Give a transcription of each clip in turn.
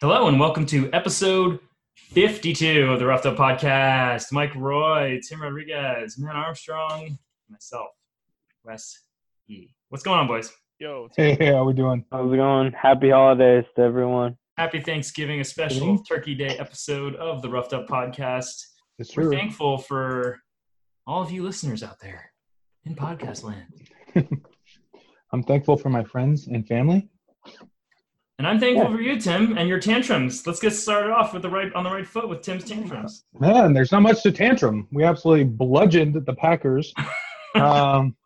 Hello and welcome to episode 52 of the Roughed Up Podcast. Mike Roy, Tim Rodriguez, Matt Armstrong, myself, Wes E. What's going on, boys? Yo, Hey, how are we doing? How's it going? Happy holidays to everyone. Happy Thanksgiving, a special Turkey Day episode of the Roughed Up Podcast. It's We're true. thankful for all of you listeners out there in podcast land. I'm thankful for my friends and family. And I'm thankful Yeah. for you, Tim, and your tantrums. Let's get started off with the right on the right foot with Tim's tantrums. Man, there's not much to tantrum. We absolutely bludgeoned the Packers. um,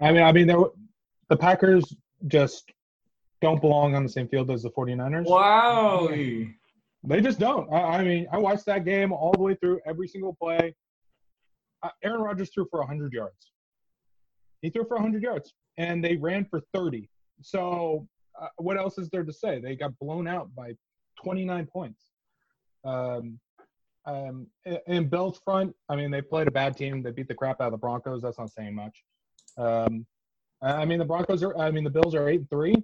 I mean, I mean, there, the Packers just don't belong on the same field as the 49ers. Wow. They just don't. I, I mean, I watched that game all the way through, every single play. Uh, Aaron Rodgers threw for 100 yards. He threw for 100 yards, and they ran for 30. So, uh, what else is there to say? They got blown out by 29 points. Um, um, in- Bills front, I mean, they played a bad team. They beat the crap out of the Broncos. That's not saying much. Um, I mean, the Broncos are. I mean, the Bills are eight and three.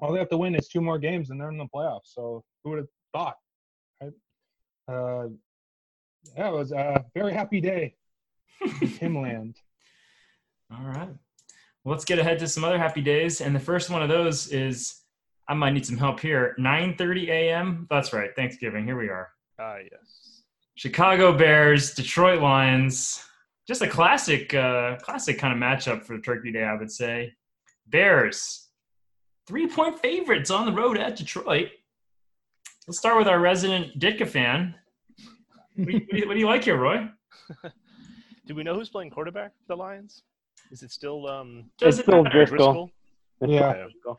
All they have to win is two more games, and they're in the playoffs. So, who would have thought? Right? Uh, yeah, it was a very happy day in Timland. All right. Let's get ahead to some other happy days. And the first one of those is I might need some help here. 9:30 a.m. That's right. Thanksgiving. Here we are. ah, yes. Chicago Bears, Detroit Lions. Just a classic, uh, classic kind of matchup for Turkey Day, I would say. Bears, three-point favorites on the road at Detroit. Let's start with our resident Ditka fan. What do you, what do you- what do you like here, Roy? Do we know who's playing quarterback for the Lions? Is it still um Does It's it still matter? Driskel. It's Yeah. Driskel.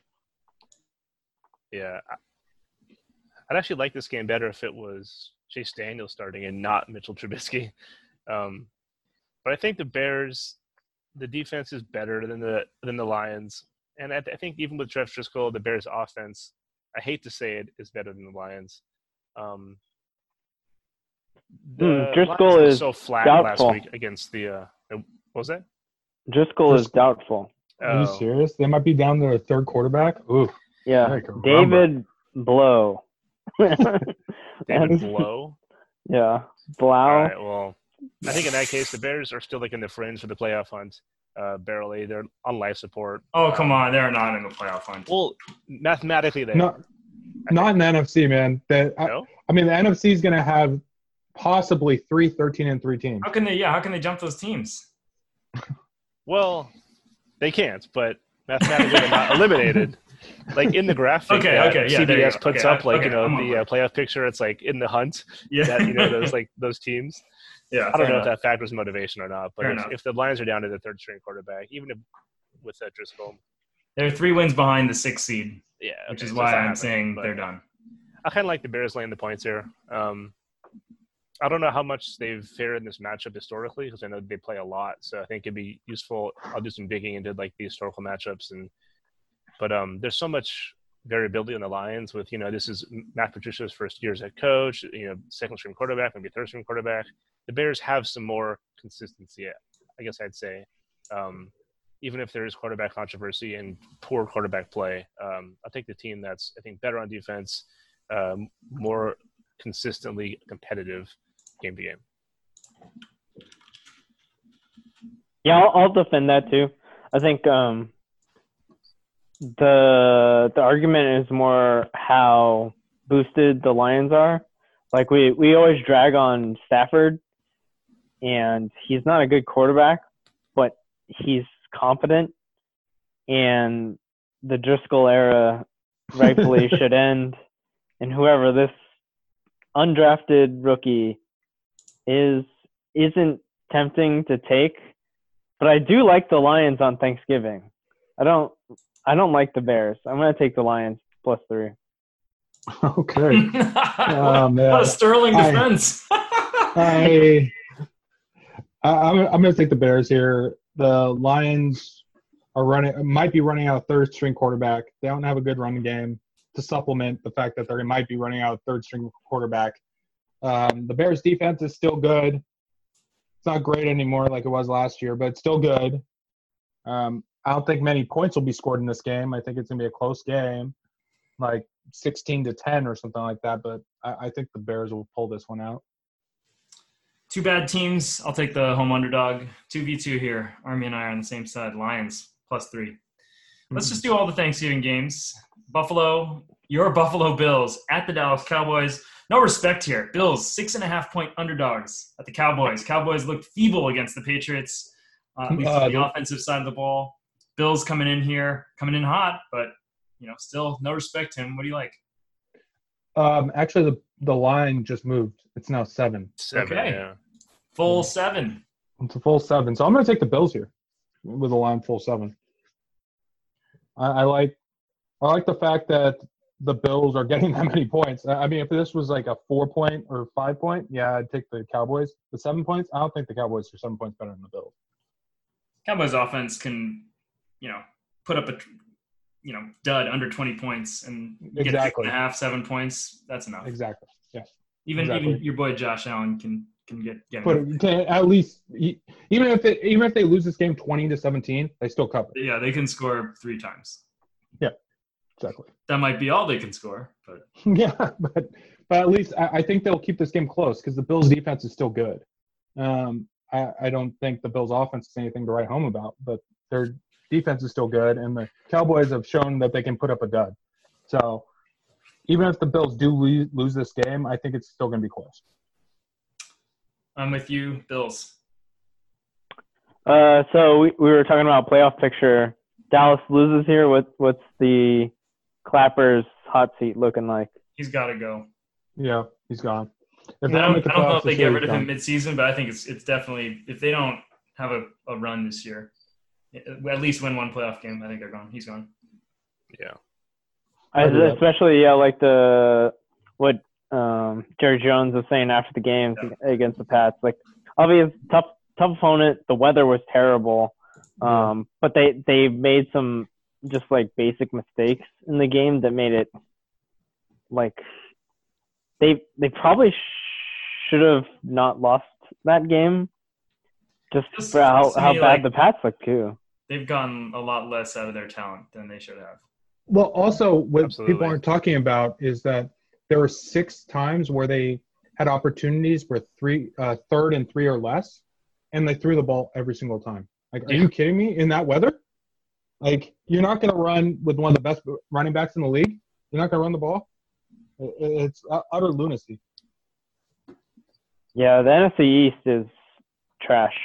Yeah. I- I'd actually like this game better if it was Chase Daniel starting and not Mitchell Trubisky. Um, but I think the Bears, the defense is better than the than the Lions, and I, I think even with Jeff Driskel, the Bears' offense, I hate to say it, is better than the Lions. Um, Hmm, Driskel Lions is so flat doubtful. last week against the. Uh, what was that? Driskel is Driskel. doubtful. Are you Oh. serious? They might be down to their third quarterback. Ooh, Yeah. David Blough. David And- Blough. yeah. All Blough. right. Well, I think in that case, the Bears are still like in the fringe for the playoff hunt. Uh, barely. They're on life support. Oh, come on. They're not in the playoff hunt. Well, mathematically, they not not in the NFC, man. That I. I mean, the NFC is going to have possibly three 13 and three teams. How can they? Yeah, how can they jump those teams? Well, they can't, but mathematically, they're not eliminated. Like in the graphic, Okay, okay, yeah, CBS puts Okay, up, like okay, you know, I'm the uh, playoff picture. It's like in the hunt. Yeah, That you know, those like those teams. yeah. I don't know if enough. that factors motivation or not, but if, if the Lions are down to the third string quarterback, even if, with that Driskel, They're three wins behind the sixth seed, yeah, which is why I'm happening, saying they're done. I kind of like the Bears laying the points here. Um, I don't know how much they've fared in this matchup historically because I know they play a lot. So I think it'd be useful. I'll do some digging into like the historical matchups and, but um, there's so much variability in the Lions with you know this is Matt Patricia's first year as head coach. You know, second string quarterback, maybe third string quarterback. The Bears have some more consistency. I guess I'd say. Um, even if there is quarterback controversy and poor quarterback play, um, I'll take the team that's I think better on defense, um, more consistently competitive game to game. Yeah, I'll, I'll defend that too. I think um, the the argument is more how boosted the Lions are. Like we we always drag on Stafford, and he's not a good quarterback, but he's competent, and the Driskel era rightfully should end, and whoever this undrafted rookie is isn't tempting to take but I do like the Lions on Thanksgiving. I don't. I don't like the Bears. I'm gonna take the Lions plus three. Okay. Oh, man. what a sterling defense. I, I I'm, I'm going to take the Bears here. The Lions are running might be running out of third string quarterback. They don't have a good running game to supplement the fact that they might be running out of third string quarterback. Um, the Bears defense is still good. It's not great anymore like it was last year, but it's still good. Um, I don't think many points will be scored in this game. I think it's going to be a close game. like 16 to 10 or something like that. But I, I think the Bears will pull this one out. Two bad teams. I'll take the home underdog. 2v2 here. Army and I are on the same side. Lions plus three. Let's just do all the Thanksgiving games. Buffalo, your Buffalo Bills at the Dallas Cowboys. No respect here. Bills, six and a half point underdogs at the Cowboys. Cowboys looked feeble against the Patriots, uh, at least Uh, on the the- offensive side of the ball. Bills coming in here, coming in hot, but you know, still no respect. Him. What do you like? Um, actually, the the line just moved. It's now seven. Seven, Okay. yeah. Full seven. It's a full seven. So I'm going to take the Bills here with a line full seven. I, I like I like the fact that the Bills are getting that many points. I mean, if this was like a four point or five point, yeah, I'd take the Cowboys. The seven points, I don't think the Cowboys are seven points better than the Bills. Cowboys offense can, you know, put up a, you know, dud under 20 points and you get six Exactly. a half, seven points. That's enough. Exactly. Yeah. Even exactly. even your boy Josh Allen can can get get. But to at least even if they even if they lose this game twenty to seventeen, they still cover. Yeah, they can score three times. Yeah, exactly. That might be all they can score, but Yeah, but but at least I, I think they'll keep this game close because the Bills' defense is still good. Um, I, I don't think the Bills' offense is anything to write home about, but their defense is still good, and the Cowboys have shown that they can put up a dud. So even if the Bills do lose, lose this game, I think it's still going to be close. I'm with you, Bills. Uh, so we, we were talking about playoff picture. Dallas loses here. What what's the Clappers hot seat looking like? He's got to go. Yeah, he's gone. If I don't don't, I don't know if they get rid of him gone. midseason, but I think it's it's definitely if they don't have a, a run this year, at least win one playoff game. I think they're gone. He's gone. Yeah. I, I do that. especially yeah, like the what um, Jerry Jones was saying after the game against the Pats. Like, obvious tough tough opponent. The weather was terrible, um, but they they made some just like basic mistakes in the game that made it like they they probably sh- should have not lost that game. Just Just- for how, how bad like- the Pats look too. They've gotten a lot less out of their talent than they should have. Well, also what Absolutely. people aren't talking about is that there were six times where they had opportunities where three, uh, third and three or less, and they threw the ball every single time. Like, are Yeah. you kidding me? In that weather, like you're not going to run with one of the best running backs in the league. You're not going to run the ball. It's utter lunacy. Yeah, the NFC East is trash.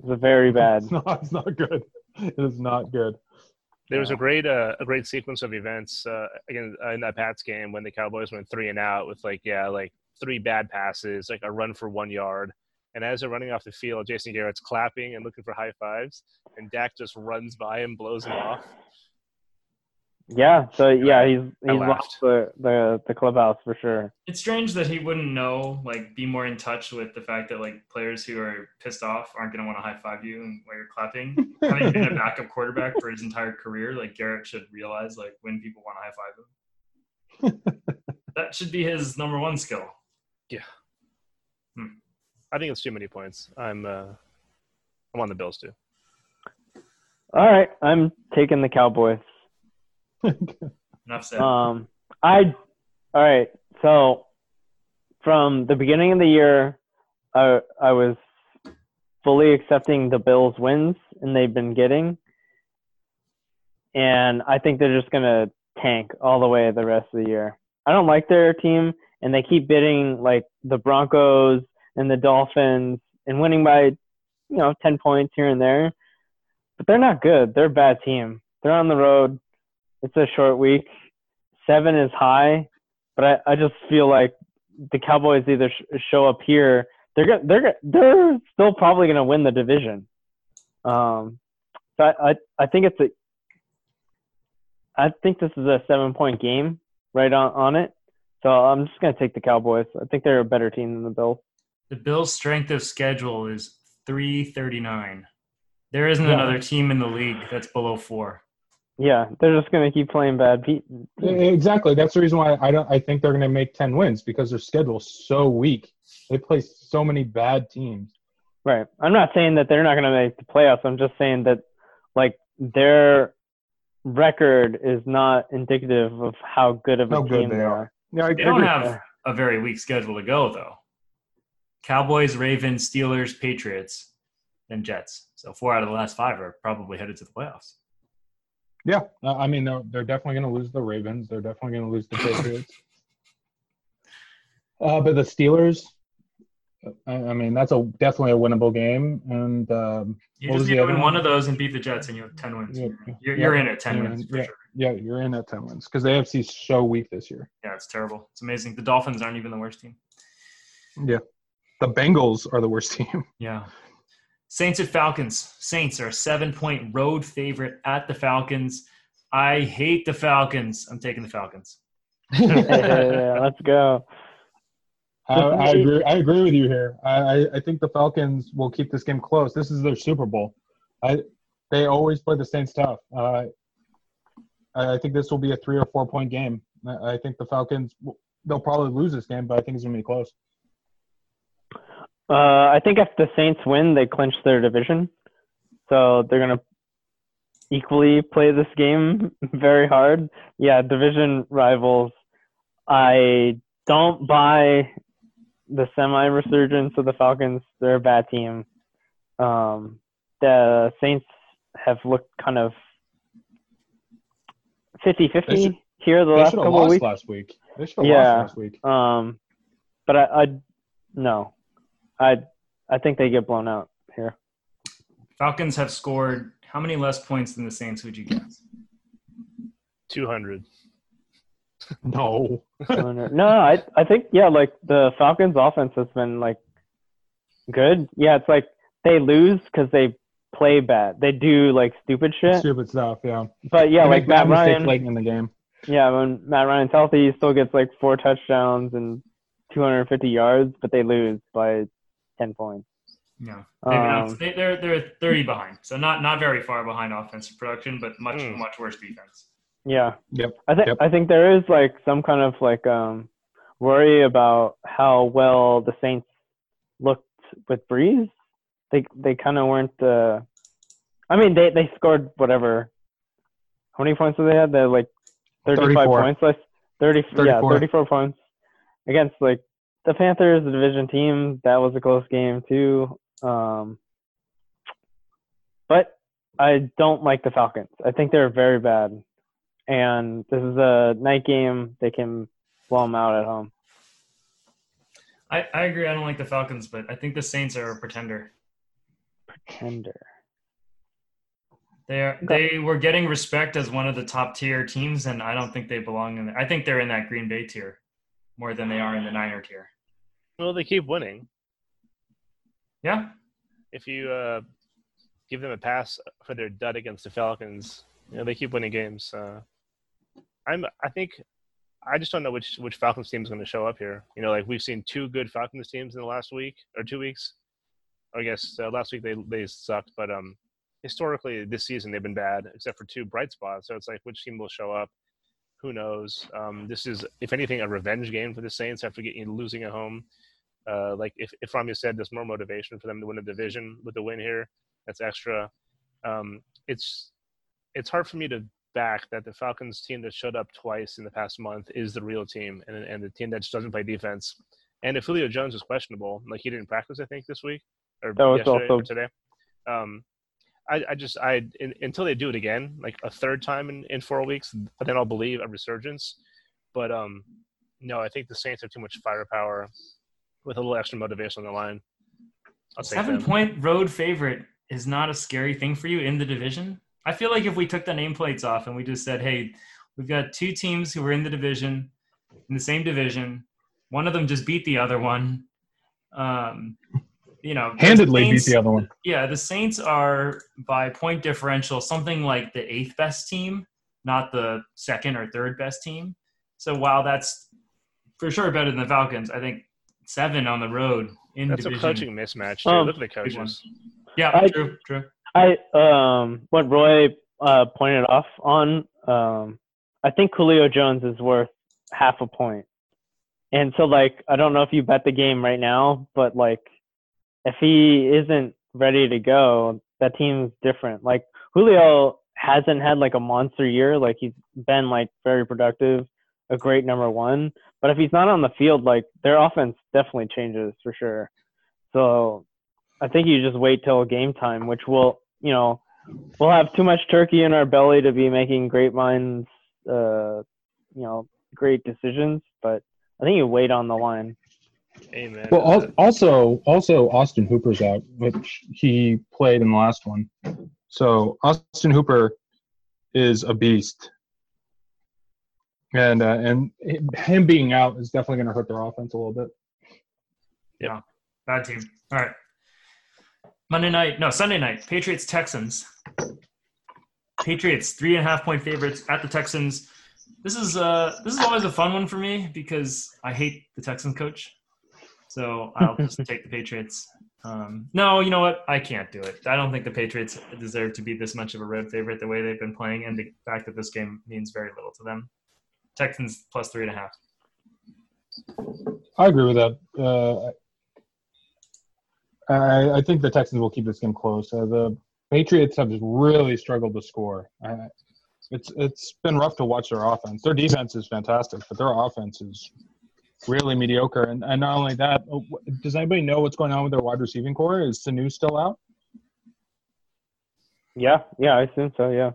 It's a very bad. It's not. It's not good. It is not good. There was a great uh, a great sequence of events uh, again in that Pats game when the Cowboys went three and out with like yeah like three bad passes like a run for one yard and as they're running off the field Jason Garrett's clapping and looking for high fives and Dak just runs by and blows him off. Yeah, so yeah, he's I he's lost the, the the clubhouse for sure. It's strange that he wouldn't know, like, be more in touch with the fact that like players who are pissed off aren't going to want to high five you and while you're clapping. Having been a backup quarterback for his entire career, like Garrett should realize like when people want to high five him. that should be his number one skill. Yeah. I think it's too many points. I'm uh, I'm on the Bills too. All right, I'm taking the Cowboys. Enough said. Um, I all right. So from the beginning of the year, I I was fully accepting the Bills' wins, and they've been getting. And I think they're just gonna tank all the way the rest of the year. I don't like their team, and they keep bidding like the Broncos and the Dolphins and winning by, you know, ten points here and there. But they're not good. They're a bad team. They're on the road. It's a short week. Seven is high, but I, I just feel like the Cowboys either sh- show up here. They're go- they're go- they're still probably going to win the division. Um, so I, I I think it's a I think this is a seven point game right on on it. So I'm just going to take the Cowboys. I think they're a better team than the Bills. The Bills' strength of schedule is 339. There isn't Yeah. another team in the league that's below four. Yeah, they're just going to keep playing bad. Pe- Exactly. That's the reason why I don't. I think they're going to make ten wins because their schedule's so weak. They play so many bad teams. Right. I'm not saying that they're not going to make the playoffs. I'm just saying that, like, they're record is not indicative of how good of a How good team they they are. are. Yeah, I They don't agree. have a very weak schedule to go though. Cowboys, Ravens, Steelers, Patriots, and Jets. So four out of the last five are probably headed to the playoffs. Yeah, uh, I mean they're, they're definitely going to lose the Ravens. They're definitely going to lose the Patriots. uh, but the Steelers, I, I mean that's a definitely a winnable game, and um, You just need to win one? one of those and beat the Jets, and you have ten wins. yeah, You're, you're in at ten yeah, wins for yeah. sure. yeah, you're in at ten wins because the AFC's so weak this year. Yeah, it's terrible. It's amazing. The Dolphins aren't even the worst team. Yeah, the Bengals are the worst team. Yeah. Saints at Falcons. Saints are a seven point road favorite at the Falcons. I hate the Falcons. I'm taking the Falcons. yeah, let's go. I, I agree. I agree with you here. I, I, I think the Falcons will keep this game close. This is their Super Bowl. I they always play the Saints tough. Uh, I, I think this will be a three or four point game. I, I think the Falcons they'll probably lose this game, but I think it's gonna be close. Uh, I think if the Saints win, they clinch their division. So they're gonna equally play this game very hard. Yeah, division rivals. I don't buy the semi resurgence of the Falcons. They're a bad team. Um, the Saints have looked kind of 50 50 here the last couple of weeks. last week. They should have Yeah. lost last week. Um, but I, I no, I I think they get blown out here. Falcons have scored how many less points than the Saints would you guess? Two hundred. No. no, I I think yeah, like the Falcons' offense has been like good. Yeah, it's like they lose because they play bad. They do like stupid shit. Stupid stuff. Yeah. But yeah, They like make bad Matt Ryan. late in the game. Yeah, when Matt Ryan's healthy, he still gets like four touchdowns and 250 yards, but they lose by 10 points. Yeah. Um, They, they're they're 30 behind. So not not very far behind offensive production, but much Hmm. much worse defense. Yeah. Yep. I think Yep. I think there is like some kind of like um worry about how well the Saints looked with Brees. They they kind of weren't. Uh, I mean, they they scored whatever. How many points did they have? They had like thirty five 34. points. Like thirty. Yeah, thirty four points against like the Panthers, the division team. That was a close game too. Um, but I don't like the Falcons. I think they're very bad and this is a night game. They can blow them out at home. I, I agree. I don't like the Falcons, but I think the Saints are a pretender. Pretender. They are, they were getting respect as one of the top tier teams, and I don't think they belong in. There. I think they're in that Green Bay tier more than they are in the Niner tier. Well, they keep winning. Yeah, If you uh, give them a pass for their dud against the Falcons, you know they keep winning games. Uh, I'm. I think. I just don't know which which Falcons team is going to show up here. You know, like we've seen two good Falcons teams in the last week or two weeks. I guess uh, last week they they sucked, but um, historically this season they've been bad, except for two bright spots. So it's like which team will show up? Who knows? Um, this is, if anything, a revenge game for the Saints after getting losing at home. Uh, like if if Rami said, there's more motivation for them to win the division with the win here. That's extra. Um, it's it's hard for me to back that the Falcons team that showed up twice in the past month is the real team, and and the team that just doesn't play defense. And if Julio Jones is questionable, like he didn't practice, I think this week or was yesterday also- or today. Um, I, I just I in, until they do it again, like a third time in, in four weeks, then I'll believe a resurgence. But um, no, I think the Saints have too much firepower with a little extra motivation on the line. I'll seven them. point road favorite is not a scary thing for you in the division. I feel like if we took the nameplates off and we just said, "Hey, we've got two teams who are in the division, in the same division. One of them just beat the other one." Um, you know, the Handedly beat the other one. Yeah, the Saints are by point differential something like the eighth best team, not the second or third best team. So while that's for sure better than the Falcons, I think seven on the road in That's division. a coaching mismatch. Too. Um, Look at the coaches. Yeah, I- true, true. I um what Roy uh pointed off on um I think Julio Jones is worth half a point. And so like I don't know if you bet the game right now, but like if he isn't ready to go, that team's different. Like Julio hasn't had like a monster year. Like he's been like very productive, a great number one. But if he's not on the field, like their offense definitely changes for sure. So I think you just wait till game time, which will, you know, we'll have too much turkey in our belly to be making great minds, uh, you know, great decisions. But I think you wait on the line. Amen. Well, also, also Austin Hooper's out, which he played in the last one. So Austin Hooper is a beast, and uh, and him being out is definitely going to hurt their offense a little bit. Yeah, bad team. All right. Monday night, no, Sunday night, Patriots Texans. Patriots three and a half point favorites at the Texans. This is uh this is always a fun one for me because I hate the Texans coach. So I'll just take the Patriots. Um, no, you know what? I can't do it. I don't think the Patriots deserve to be this much of a road favorite the way they've been playing, and the fact that this game means very little to them. Texans plus three and a half. I agree with that. Uh, I, I think the Texans will keep this game close. Uh, the Patriots have just really struggled to score. Uh, it's it's been rough to watch their offense. Their defense is fantastic, but their offense is really mediocre. And, and not only that, oh, does anybody know what's going on with their wide receiving core? Is Sanu still out? Yeah, yeah, I assume so. Yeah,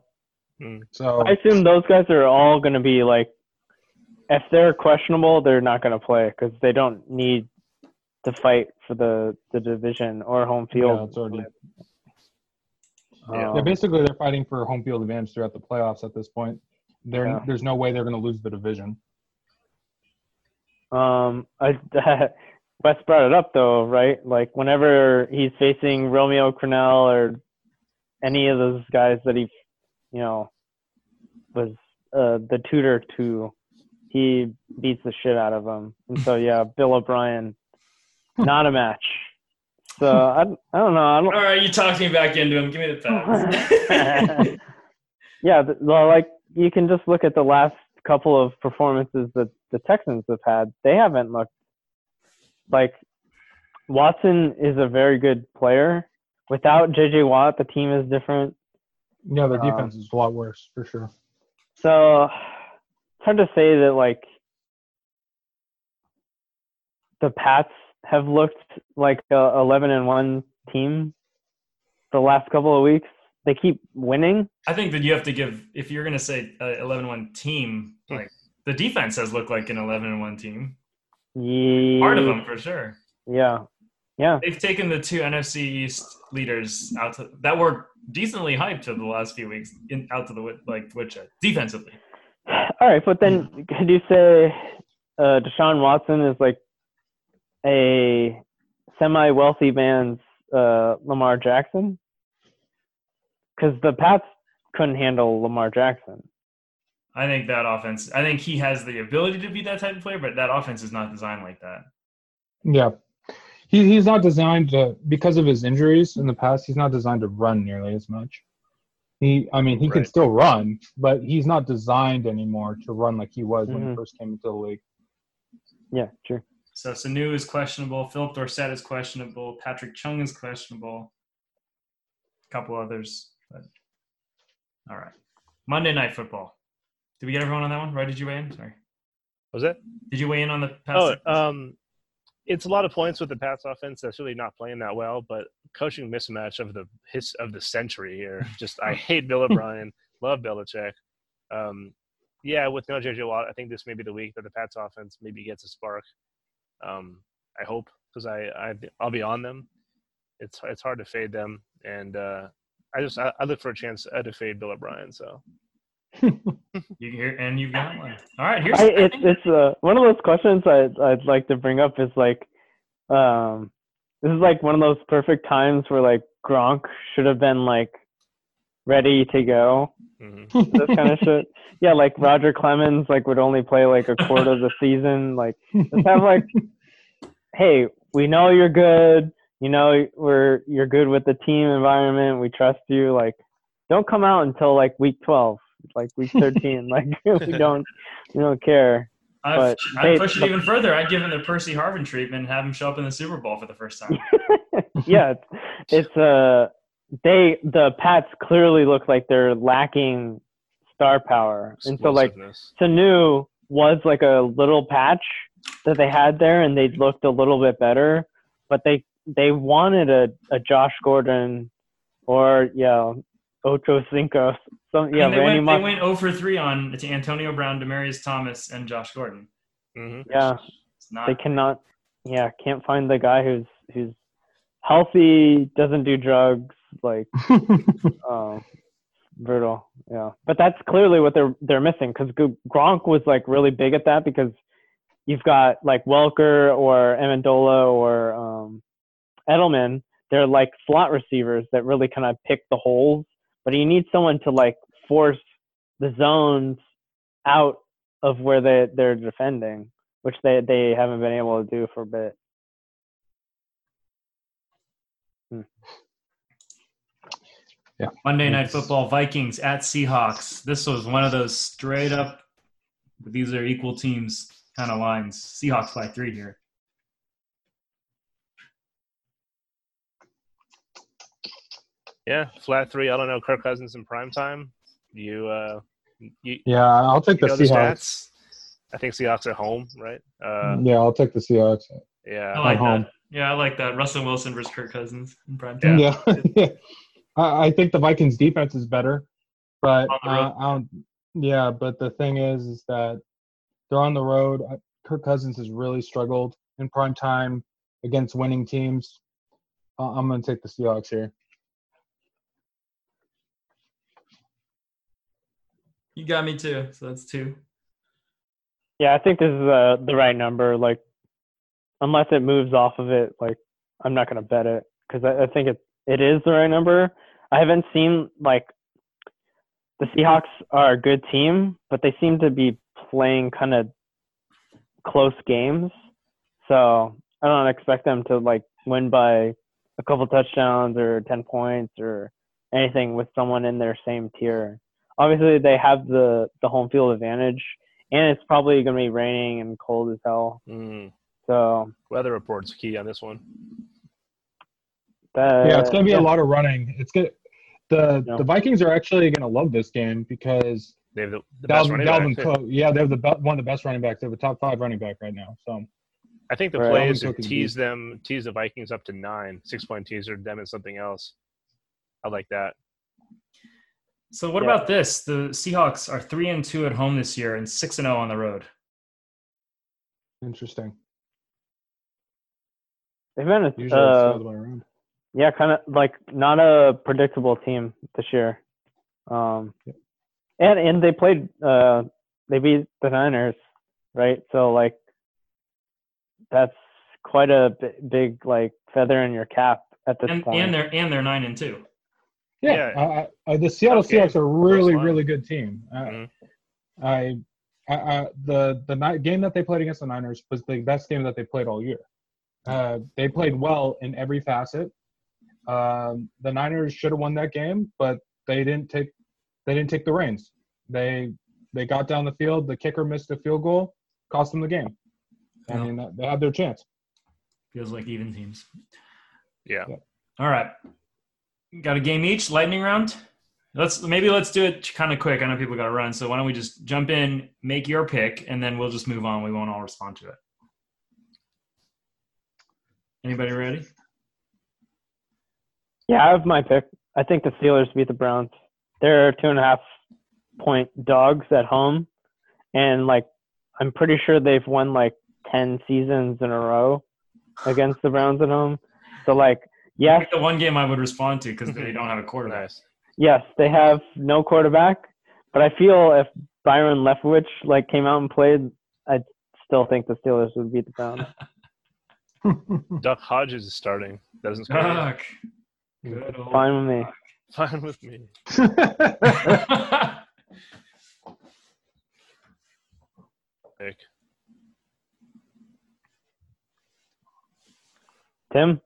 So I assume those guys are all going to be like, if they're questionable, they're not going to play because they don't need to fight for the the division or home yeah, field. it's already. Um, Yeah, basically they're fighting for home field advantage throughout the playoffs at this point. There, Yeah. there's no way they're going to lose the division. Um, I, Wes brought it up though, right? Like whenever he's facing Romeo Crennel or any of those guys that he, you know, was uh, the tutor to, he beats the shit out of them. And so yeah, Bill O'Brien, not a match. So I, I don't know. I don't. All right, you talked me back into him. Give me the pass. yeah, well, like you can just look at the last couple of performances that the Texans have had. They haven't looked like Watson is a very good player. Without JJ Watt, the team is different. Yeah, their Um, defense is a lot worse for sure. So it's hard to say that like the Pats have looked like a 11 and one team the last couple of weeks. They keep winning. I think that you have to give if you're going to say uh, 11-1 team, like the defense has looked like an 11 and one team. Yeah, Part of them for sure. Yeah, yeah. They've taken the two NFC East leaders out to, that were decently hyped over the last few weeks in, out to the like woodshed defensively. All right, but then could you say uh, Deshaun Watson is like a semi-wealthy man's uh, Lamar Jackson? Because the Pats couldn't handle Lamar Jackson. I think that offense. I think he has the ability to be that type of player, but that offense is not designed like that. Yeah. He, he's not designed to because of his injuries in the past. He's not designed to run nearly as much. He, I mean, he can still run, but he's not designed anymore to run like he was when he Mhm. first came into the league. Yeah, sure. So Sanu is questionable. Phillip Dorsett is questionable. Patrick Chung is questionable. A couple others, but all right. Monday Night Football. Did we get everyone on that one? Right? Did you weigh in? Sorry. Was it? Did you weigh in on the pass? Oh, um, it's a lot of points with the Pats offense that's really not playing that well, but coaching mismatch of the his of the century here. Just I hate Bill O'Brien, love Belichick. Um, yeah, with no JJ Watt, I think this may be the week that the Pats offense maybe gets a spark. Um, I hope because I, I I'll be on them. It's it's hard to fade them, and uh, I just I, I look for a chance uh, to fade Bill O'Brien. So you hear, and you've got one. All right. Here's I, I it's it's uh, one of those questions I'd I'd like to bring up is like, um, this is like one of those perfect times where like Gronk should have been like ready to go. mhm. This kind of shit. Yeah, like Roger Clemens like would only play like a quarter of the season. Like just have like, hey, we know you're good. You know we're you're good with the team environment. We trust you. Like, don't come out until like week twelve, like week thirteen. like we don't we don't care. I've, but I'd they- push it but- even further. I'd give him the Percy Harvin treatment and have him show up in the Super Bowl for the first time. yeah, it's, it's uh they the Pats clearly look like they're lacking star power, and so like Explosiveness. Sanu was like a little patch that they had there, and they looked a little bit better. But they they wanted a, a Josh Gordon or yeah Ocho Cinco. Some yeah I mean, they, Randy went, Moss. they went 0 for 3 on to Antonio Brown, Demaryius Thomas, and Josh Gordon. Mhm. yeah, not they cannot. Yeah, can't find the guy who's who's healthy, doesn't do drugs, like Oh, brutal. Yeah, but that's clearly what they're they're missing because Gronk was like really big at that because you've got like Welker or Amendola or um, Edelman. They're like slot receivers that really kind of pick the holes, but you need someone to like force the zones out of where they they're defending, which they they haven't been able to do for a bit. Hmm. Yeah. Monday Night Football Vikings at Seahawks. This was one of those straight up, these are equal teams kind of lines. Seahawks by three here. Yeah, flat three. I don't know. Kirk Cousins in prime time. You, uh, you, yeah, I'll take you the know the Seahawks. stats. I think Seahawks are home, right? Uh, yeah, I'll take the Seahawks. yeah. I like home. that. Yeah, I like that. Russell Wilson versus Kirk Cousins in prime time. Yeah. Yeah, yeah. I, I think the Vikings defense is better, but On the road. uh, I don't. Yeah, but the thing is, is that they're on the road. Uh, Kirk Cousins has really struggled in prime time against winning teams. I'm going to take the Seahawks here. You got me too. So that's two. Yeah, I think this is uh, the right number. Like, unless it moves off of it, like I'm not gonna bet it because I, I think it it is the right number. I haven't seen like the Seahawks are a good team, but they seem to be playing kind of close games. So I don't expect them to like win by a couple touchdowns or ten points or anything with someone in their same tier. Obviously, they have the the home field advantage, and it's probably going to be raining and cold as hell. Mm. So Weather reports key on this one. that, yeah, it's going to be yeah. a lot of running. It's good. The Yeah. the Vikings are actually going to love this game because They have the, the best Dalvin, running Dalvin back. Cook. Yeah, they're the be- one of the best running backs. They have the top five running back right now. So I think the Right. play is Dalvin to Cook is tease them, tease the Vikings up to nine, six point teaser them and something else. I like that. So what Yeah. about this? The Seahawks are three and two at home this year and six and zero on the road. interesting. they've been a, Usually it's the uh, other way around. yeah, kind of like not a predictable team this year. Um, Yep. and and they played uh they beat the Niners, right? So like that's quite a big like feather in your cap at this And, point. and they're and they're nine and two. Yeah, Yeah. I, I, uh, the Seattle Tough game. Seahawks are really, really good team. Uh, Mhm. I, I, I, the the ni- game that they played against the Niners was the best game that they played all year. Uh, they played well in every facet. Um, the Niners should have won that game, but they didn't take they didn't take the reins. They they got down the field. The kicker missed a field goal, cost them the game. I Yeah. mean, they had their chance. Feels like even teams. Yeah. All right. Got a game each, lightning round. Let's maybe let's do it kind of quick. I know people got to run, so why don't we just jump in, make your pick, and then we'll just move on. We won't all respond to it. Anybody ready? Yeah, I have my pick. I think the Steelers beat the Browns. They're two and a half point dogs at home, and like I'm pretty sure they've won like ten seasons in a row against the Browns at home. So like, yes, the one game I would respond to because they don't have a quarterback. Nice. yes, they have no quarterback, but I feel if Byron Leftwich like came out and played, I still think the Steelers would beat the Browns. Duck Hodges is starting. Doesn't scare me. Good. Fine with me. Fine with me. Pick. Tim,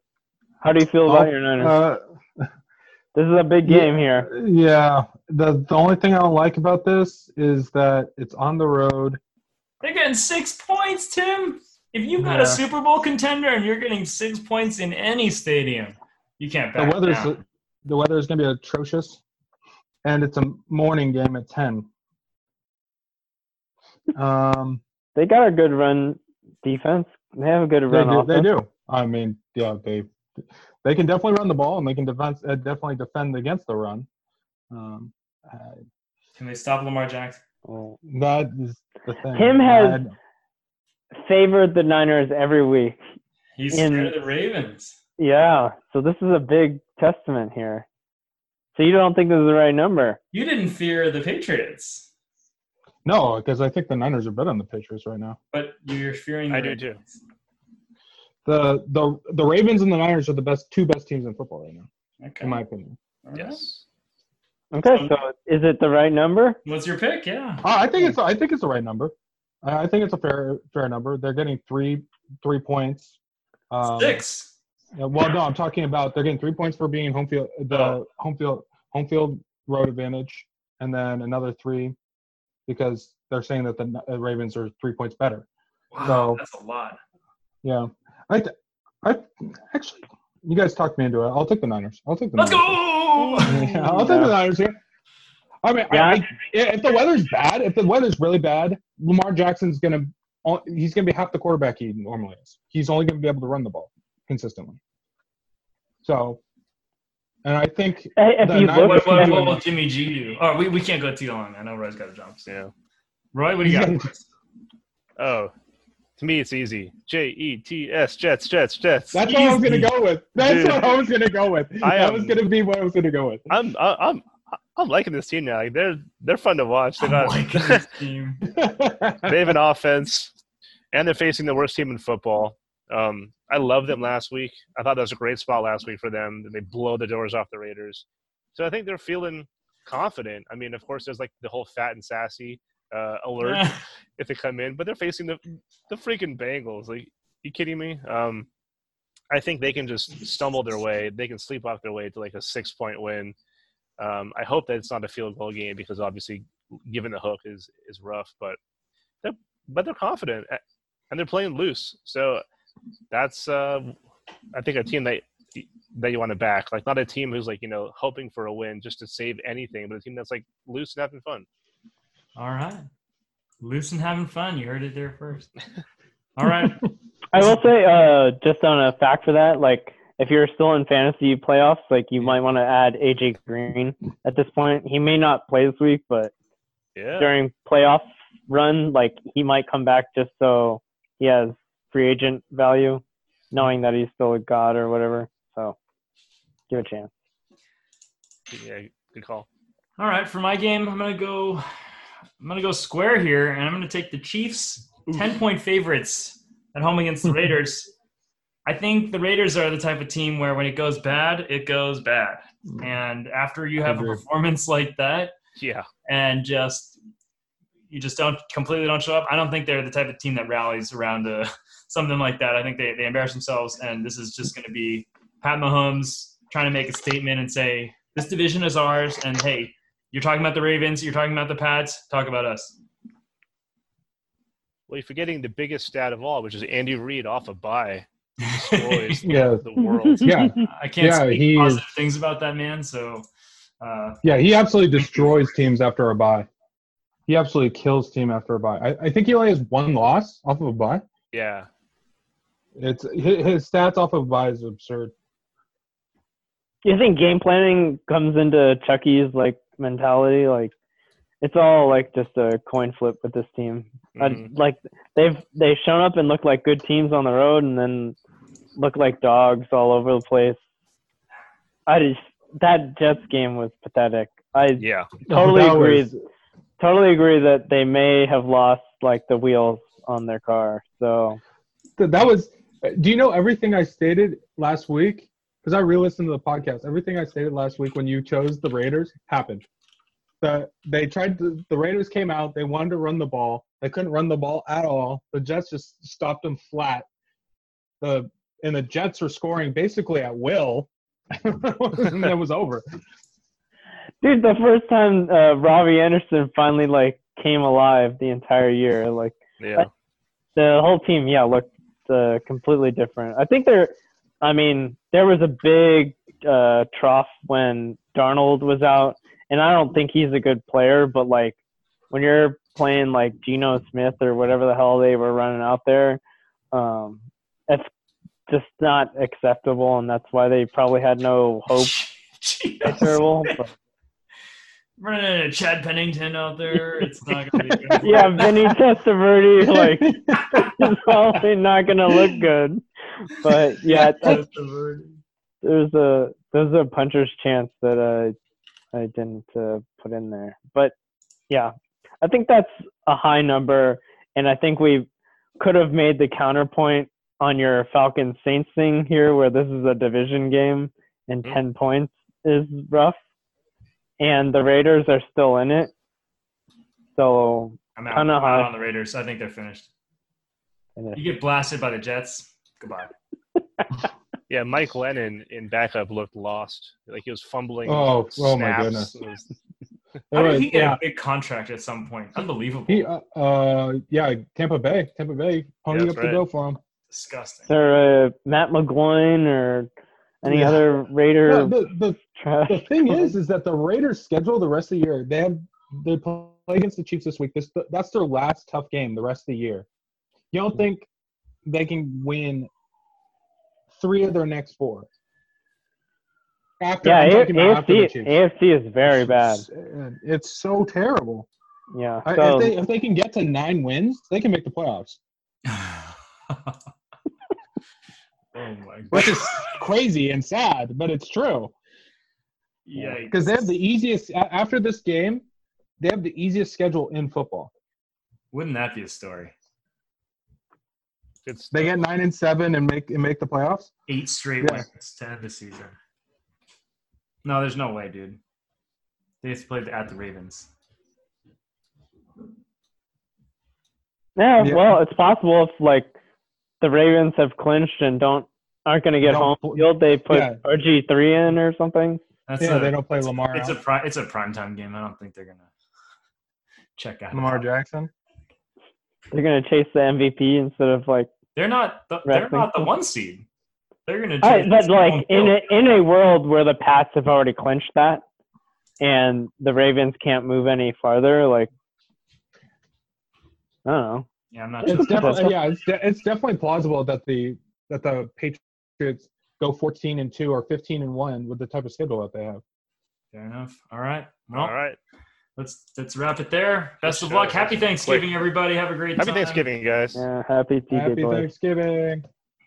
how do you feel about your Niners? Uh, this is a big game here. yeah, the the only thing I don't like about this is that it's on the road. They're getting six points, Tim. If you've got Yeah. a Super Bowl contender and you're getting six points in any stadium, you can't The weather's down. the weather is going to be atrocious, and it's a morning game at ten. Um, They got a good run defense. They have a good run. they run do, offense. they do. I mean, yeah, they they can definitely run the ball and they can defense uh, definitely defend against the run. Um, uh, Can they stop Lamar Jackson? That is the thing. Him has- I- Favored the Niners every week. He's In- scared of the Ravens. Yeah, so this is a big testament here. So you don't think this is the right number? You didn't fear the Patriots, no, because I think the Niners are better than the Patriots right now. but you're fearing. The I do too. Ravens. The the the Ravens and the Niners are the best two best teams in football right now, Okay. in my opinion. All right. Yes. Okay, So- so is it the right number? What's your pick? Yeah. Uh, I think it's I think it's the right number. I I think it's a fair fair number. They're getting three three points. Um, Six. yeah, well, no, I'm talking about they're getting three points for being home field the Oh. home field home field road advantage, and then another three because they're saying that the Ravens are three points better. Wow, So- that's a lot. Yeah, I I actually you guys talked me into it. I'll take the Niners. I'll take the Let's Niners. go. Yeah, I'll take the Niners here. I mean, Yeah. I, if the weather's bad, if the weather's really bad, Lamar Jackson's gonna he's gonna be half the quarterback he normally is. He's only gonna be able to run the ball consistently. So, and I think If you look, What, what, what will Jimmy G do? Oh, we, we can't go too long. I know Roy's got a jump. Yeah. Roy, what do you got? Oh, to me it's easy. J E T S Jets Jets Jets. that's what I was gonna go with. That's Dude. what I was gonna go with. I that am- was gonna be what I was gonna go with. I'm I- I'm I'm liking this team now. Like they're they're fun to watch. They I'm got liking this team. they have an offense, and they're facing the worst team in football. Um, I love them last week. I thought that was a great spot last week for them. They blow the doors off the Raiders, so I think they're feeling confident. I mean, of course, there's like the whole fat and sassy uh, alert if they come in, but they're facing the the freaking Bengals. Like, you kidding me? Um, I think they can just stumble their way. They can sleep off their way to like a six point win. Um, I hope that it's not a field goal game because obviously, given the hook is is rough. But they're but they're confident and they're playing loose. So that's uh, I think a team that that you want to back. Like not a team who's like you know hoping for a win just to save anything, but a team that's like loose and having fun. All right. Loose and having fun. You heard it there first. All right. I will say, uh, just on a fact for that, like if you're still in fantasy playoffs, like you might want to add AJ Green at this point. He may not play this week, but Yeah. during playoff run, like he might come back just so he has free agent value, knowing that he's still a god or whatever. So give it a chance. Yeah. Good call. All right. For my game, I'm gonna go. I'm gonna go square here, and I'm gonna take the Chiefs, ten point favorites at home against the Raiders. I think the Raiders are the type of team where when it goes bad, it goes bad. And after you have a performance like that, Yeah. and just you just don't completely don't show up. I don't think they're the type of team that rallies around uh, something like that. I think they, they embarrass themselves, and this is just going to be Pat Mahomes trying to make a statement and say this division is ours. And hey, you're talking about the Ravens, you're talking about the Pats, talk about us. Well, you're forgetting the biggest stat of all, which is Andy Reid off a bye destroys Yeah. the world. Yeah, I can't Yeah, speak he is- positive things about that man. So uh, yeah, he absolutely destroys teams after a bye. He absolutely kills team after a bye. I, I think he only has one loss off of a bye. Yeah. It's his, his stats off of a bye is absurd. Do you think game planning comes into Chucky's like mentality? Like it's all like just a coin flip with this team. I- Mhm. like they've they've shown up and looked like good teams on the road, and then look like dogs all over the place. I just that Jets game was pathetic. I Yeah. totally That agree. was- Totally agree that they may have lost like the wheels on their car. So that was do you know everything i stated last week because i re-listened to the podcast. Everything i stated last week when you chose the raiders happened. The, they tried to, the raiders came out they wanted to run the ball. They couldn't run the ball at all. The jets just stopped them flat. The and the jets were scoring basically at will. And it was over. Dude, the first time uh, Robbie Anderson finally like came alive the entire year, like Yeah. the whole team, yeah, looked uh, completely different. I think there, I mean, there was a big uh, trough when Darnold was out, and I don't think he's a good player, but like when you're playing like Geno Smith or whatever the hell they were running out there, um, it's just not acceptable, and that's why they probably had no hope. It's terrible. But, Running a Chad Pennington out there, it's not gonna be good. yeah, Vinny Testaverde, like, is probably not gonna look good. But yeah, that's, there's a there's a puncher's chance that uh, I didn't uh, put in there. But yeah, I think that's a high number, and I think we could have made the counterpoint on your Falcons Saints thing here, where this is a division game and Mhm. ten points is rough, and the Raiders are still in it. So I'm out, I'm out on the Raiders. I think they're finished. and You get blasted by the Jets. Goodbye. Yeah, Mike Glennon in backup looked lost. Like he was fumbling. Oh, oh my goodness. Was- How did he get yeah, a big contract at some point? Unbelievable. he, uh, uh, yeah, Tampa Bay, Tampa Bay, pony that's up right. to go for him. Disgusting. is there uh, Matt McGloin or any Yeah. other Raider? Yeah, the, the the thing is, is that the Raiders schedule the rest of the year. They have they play against the Chiefs this week. This that's their last tough game the rest of the year. You don't think they can win three of their next four? After yeah, I'm A- about after the AFC AFC is very bad. It's, it's so terrible. Yeah, I- if they if they can get to nine wins, they can make the playoffs. oh my god. Which is crazy and sad, but it's true. Yeah. Because they have the easiest after this game, they have the easiest schedule in football. Wouldn't that be a story? It's They get nine and seven and make and make the playoffs. Eight straight Yeah. wins to end the season. No, there's no way, dude. They have to play at the Ravens. yeah, Yeah. well, it's possible if like the Ravens have clinched and don't aren't going to get home pl- field, they put Yeah. RG three in or something. That's yeah, a, they don't play Lamar. It's a out. pri- it's a primetime game. I don't think they're gonna check out. Lamar Jackson. They're going to chase the MVP instead of like. They're not. The, they're not the one seed. They're gonna. All right, chase but like in field. a, in a world where the Pats have already clinched that, and the Ravens can't move any farther, like I don't know. Yeah, I'm not. Sure. It's definitely yeah, it's, de- it's definitely plausible that the that the Patriots go 14 and two or 15 and one with the type of schedule that they have. Fair enough. All right. Well, all right. Let's let's wrap it there. Best Good of luck. Happy Thanksgiving, everybody. Have a great Happy time. Thanksgiving, guys. Yeah, happy TJ Happy. Thanksgiving.